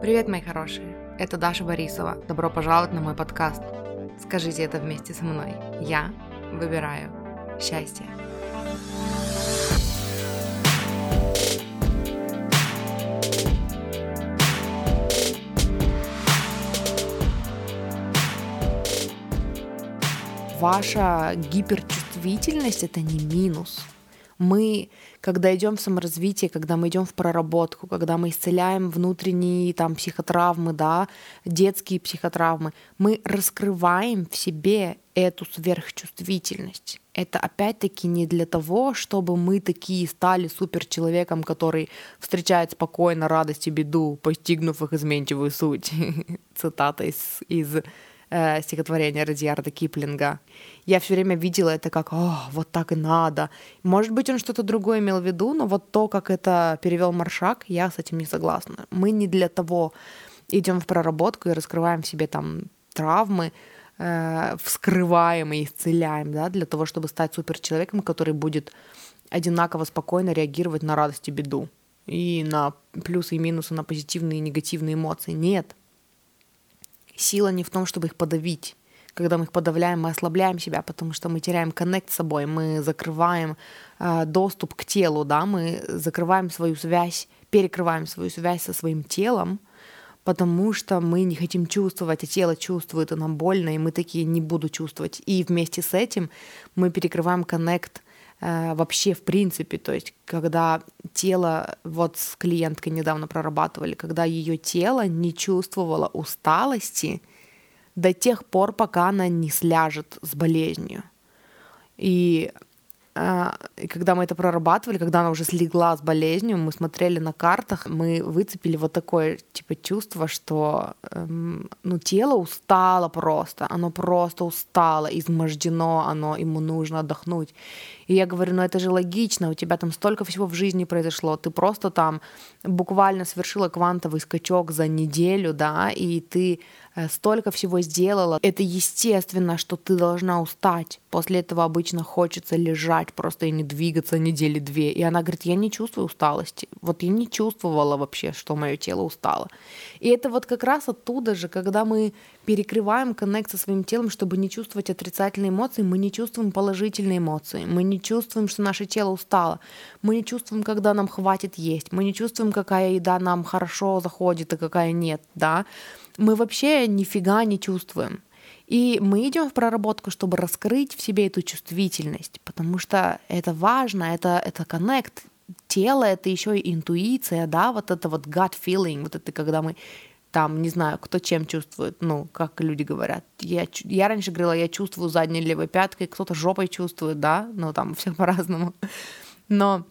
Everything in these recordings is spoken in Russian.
Привет, мои хорошие! Это Даша Борисова. Добро пожаловать на мой подкаст. Скажите это вместе со мной. Я выбираю счастье. Ваша гиперчувствительность это не минус мы, когда идем в саморазвитие, когда мы идем в проработку, когда мы исцеляем внутренние там психотравмы, да, детские психотравмы, мы раскрываем в себе эту сверхчувствительность. Это опять-таки не для того, чтобы мы такие стали суперчеловеком, который встречает спокойно радость и беду, постигнув их изменчивую суть. Цитата из, из э, стихотворения Радиарда Киплинга. Я все время видела это как «О, вот так и надо». Может быть, он что-то другое имел в виду, но вот то, как это перевел Маршак, я с этим не согласна. Мы не для того идем в проработку и раскрываем в себе там травмы, э, вскрываем и исцеляем, да, для того, чтобы стать суперчеловеком, который будет одинаково спокойно реагировать на радость и беду и на плюсы и минусы, на позитивные и негативные эмоции. Нет, Сила не в том, чтобы их подавить. Когда мы их подавляем, мы ослабляем себя, потому что мы теряем коннект с собой, мы закрываем э, доступ к телу, да, мы закрываем свою связь, перекрываем свою связь со своим телом, потому что мы не хотим чувствовать, а тело чувствует, и нам больно, и мы такие не буду чувствовать. И вместе с этим мы перекрываем коннект вообще в принципе, то есть когда тело, вот с клиенткой недавно прорабатывали, когда ее тело не чувствовало усталости до тех пор, пока она не сляжет с болезнью. И и когда мы это прорабатывали, когда она уже слегла с болезнью, мы смотрели на картах, мы выцепили вот такое типа чувство, что эм, ну тело устало просто, оно просто устало, измождено, оно ему нужно отдохнуть. И я говорю, ну это же логично, у тебя там столько всего в жизни произошло, ты просто там буквально совершила квантовый скачок за неделю, да, и ты столько всего сделала. Это естественно, что ты должна устать. После этого обычно хочется лежать просто и не двигаться недели две. И она говорит, я не чувствую усталости. Вот я не чувствовала вообще, что мое тело устало. И это вот как раз оттуда же, когда мы перекрываем коннект со своим телом, чтобы не чувствовать отрицательные эмоции, мы не чувствуем положительные эмоции, мы не чувствуем, что наше тело устало, мы не чувствуем, когда нам хватит есть, мы не чувствуем, какая еда нам хорошо заходит, а какая нет, да, мы вообще нифига не чувствуем. И мы идем в проработку, чтобы раскрыть в себе эту чувствительность, потому что это важно, это, это коннект. Тело — это еще и интуиция, да, вот это вот gut feeling, вот это когда мы там, не знаю, кто чем чувствует, ну, как люди говорят. Я, я раньше говорила, я чувствую задней левой пяткой, кто-то жопой чувствует, да, ну, там всех по-разному. Но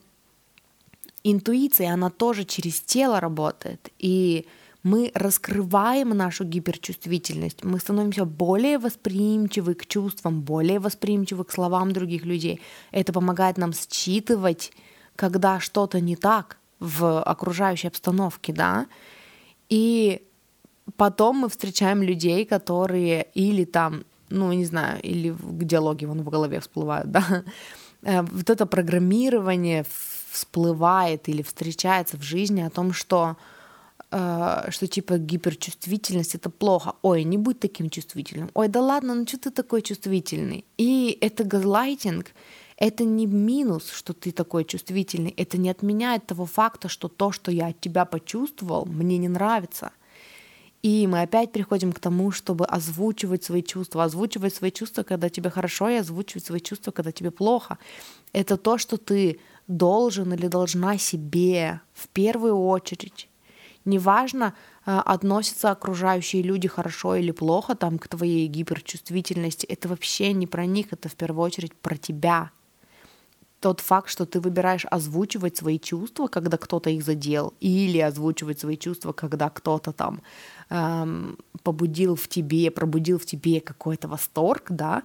интуиция, она тоже через тело работает, и мы раскрываем нашу гиперчувствительность, мы становимся более восприимчивы к чувствам, более восприимчивы к словам других людей. Это помогает нам считывать, когда что-то не так в окружающей обстановке, да. И потом мы встречаем людей, которые или там, ну, не знаю, или в диалоге вон в голове всплывают, да, э, вот это программирование всплывает или встречается в жизни о том, что что типа гиперчувствительность это плохо. Ой, не будь таким чувствительным. Ой, да ладно, ну что ты такой чувствительный? И это газлайтинг, это не минус, что ты такой чувствительный, это не отменяет того факта, что то, что я от тебя почувствовал, мне не нравится. И мы опять приходим к тому, чтобы озвучивать свои чувства, озвучивать свои чувства, когда тебе хорошо, и озвучивать свои чувства, когда тебе плохо. Это то, что ты должен или должна себе в первую очередь Неважно, э, относятся окружающие люди хорошо или плохо там к твоей гиперчувствительности. Это вообще не про них, это в первую очередь про тебя. Тот факт, что ты выбираешь озвучивать свои чувства, когда кто-то их задел, или озвучивать свои чувства, когда кто-то там эм, побудил в тебе, пробудил в тебе какой-то восторг, да,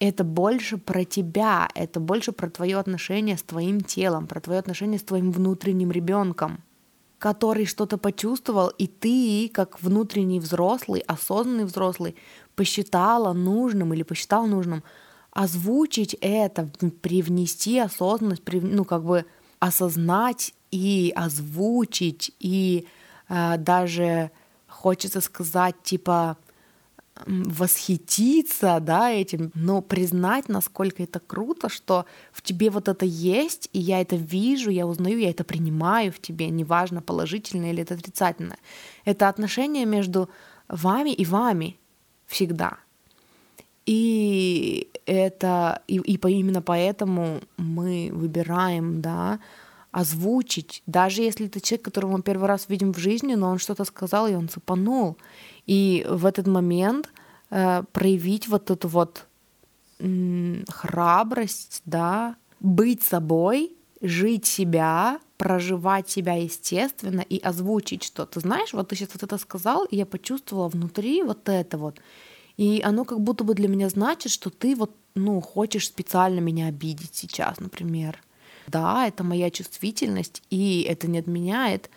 это больше про тебя, это больше про твое отношение с твоим телом, про твое отношение с твоим внутренним ребенком который что-то почувствовал, и ты, как внутренний взрослый, осознанный взрослый, посчитала нужным или посчитал нужным озвучить это, привнести осознанность, прив... ну, как бы осознать и озвучить, и э, даже хочется сказать, типа, восхититься, да, этим, но признать, насколько это круто, что в тебе вот это есть, и я это вижу, я узнаю, я это принимаю в тебе, неважно, положительное или это отрицательное. Это отношение между вами и вами всегда. И это, и, и по, именно поэтому мы выбираем, да, озвучить, даже если это человек, которого мы первый раз видим в жизни, но он что-то сказал, и он цепанул. И в этот момент э, проявить вот эту вот м, храбрость, да, быть собой, жить себя, проживать себя естественно и озвучить что-то. Знаешь, вот ты сейчас вот это сказал, и я почувствовала внутри вот это вот. И оно как будто бы для меня значит, что ты вот, ну, хочешь специально меня обидеть сейчас, например. Да, это моя чувствительность, и это не отменяет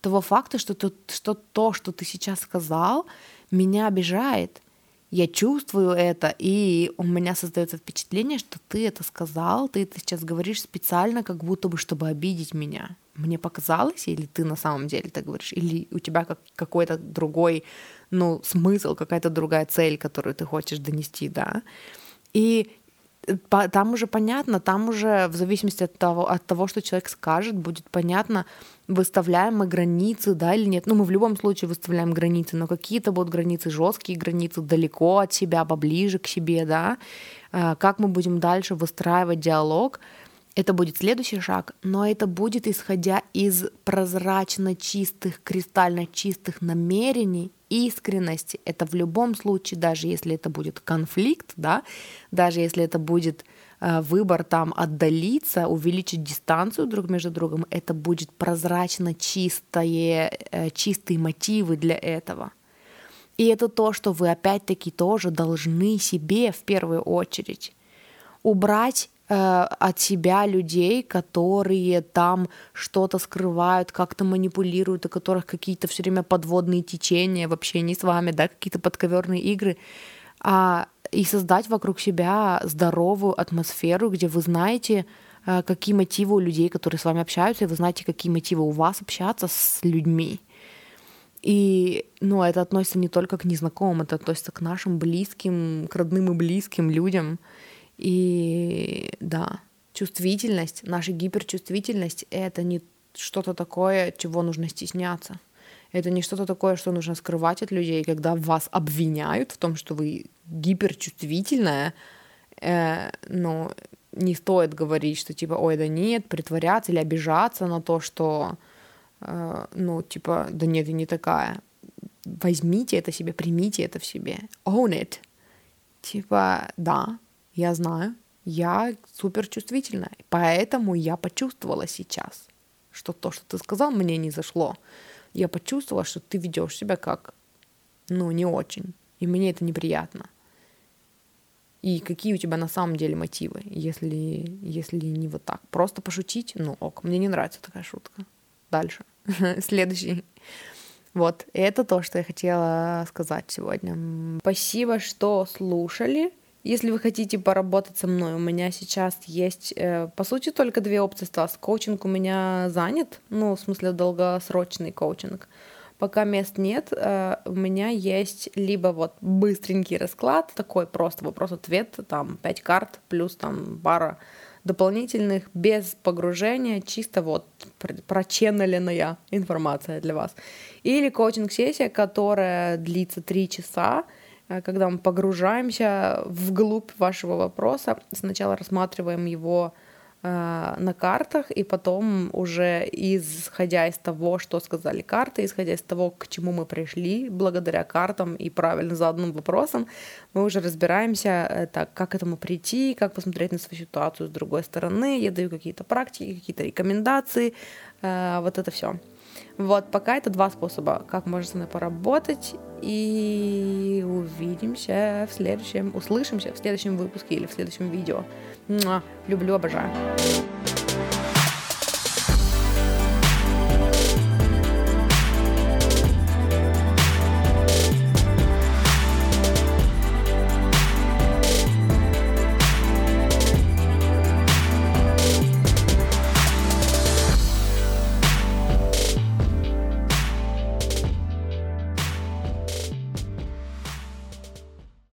того факта, что, то, что то, что ты сейчас сказал, меня обижает. Я чувствую это, и у меня создается впечатление, что ты это сказал, ты это сейчас говоришь специально, как будто бы, чтобы обидеть меня. Мне показалось, или ты на самом деле так говоришь, или у тебя как, какой-то другой, ну, смысл, какая-то другая цель, которую ты хочешь донести, да. И там уже понятно, там уже в зависимости от того, от того, что человек скажет, будет понятно, выставляем мы границы, да, или нет. Ну, мы в любом случае выставляем границы, но какие-то будут границы, жесткие границы, далеко от себя, поближе к себе, да. А, как мы будем дальше выстраивать диалог, это будет следующий шаг, но это будет исходя из прозрачно чистых, кристально чистых намерений искренности. Это в любом случае, даже если это будет конфликт, да, даже если это будет э, выбор там отдалиться, увеличить дистанцию друг между другом, это будет прозрачно чистые, э, чистые мотивы для этого. И это то, что вы опять-таки тоже должны себе в первую очередь убрать от себя людей, которые там что-то скрывают, как-то манипулируют, у которых какие-то все время подводные течения в общении с вами, да, какие-то подковерные игры, а, и создать вокруг себя здоровую атмосферу, где вы знаете, э, какие мотивы у людей, которые с вами общаются, и вы знаете, какие мотивы у вас общаться с людьми. И, ну, это относится не только к незнакомым, это относится к нашим близким, к родным и близким людям. И да, чувствительность, наша гиперчувствительность — это не что-то такое, чего нужно стесняться. Это не что-то такое, что нужно скрывать от людей, когда вас обвиняют в том, что вы гиперчувствительная, э, но не стоит говорить, что типа, ой, да нет, притворяться или обижаться на то, что, э, ну, типа, да нет, я не такая. Возьмите это себе, примите это в себе. Own it. Типа, да, я знаю, я супер чувствительная, поэтому я почувствовала сейчас, что то, что ты сказал, мне не зашло. Я почувствовала, что ты ведешь себя как, ну, не очень, и мне это неприятно. И какие у тебя на самом деле мотивы, если, если не вот так. Просто пошутить, ну ок, мне не нравится такая шутка. Дальше. Следующий. Вот, это то, что я хотела сказать сегодня. Спасибо, что слушали. Если вы хотите поработать со мной, у меня сейчас есть, э, по сути, только две опции осталось. Коучинг у меня занят, ну, в смысле, долгосрочный коучинг. Пока мест нет, э, у меня есть либо вот быстренький расклад, такой просто вопрос-ответ, там 5 карт, плюс там пара дополнительных, без погружения, чисто вот проченнеленная информация для вас. Или коучинг-сессия, которая длится 3 часа, когда мы погружаемся вглубь вашего вопроса, сначала рассматриваем его э, на картах, и потом уже исходя из того, что сказали карты, исходя из того, к чему мы пришли благодаря картам и правильно заданным вопросам, мы уже разбираемся, э, так, как к этому прийти, как посмотреть на свою ситуацию с другой стороны. Я даю какие-то практики, какие-то рекомендации, вот это все. Вот, пока это два способа, как можно со мной поработать. И увидимся в следующем, услышимся в следующем выпуске или в следующем видео. Люблю, обожаю.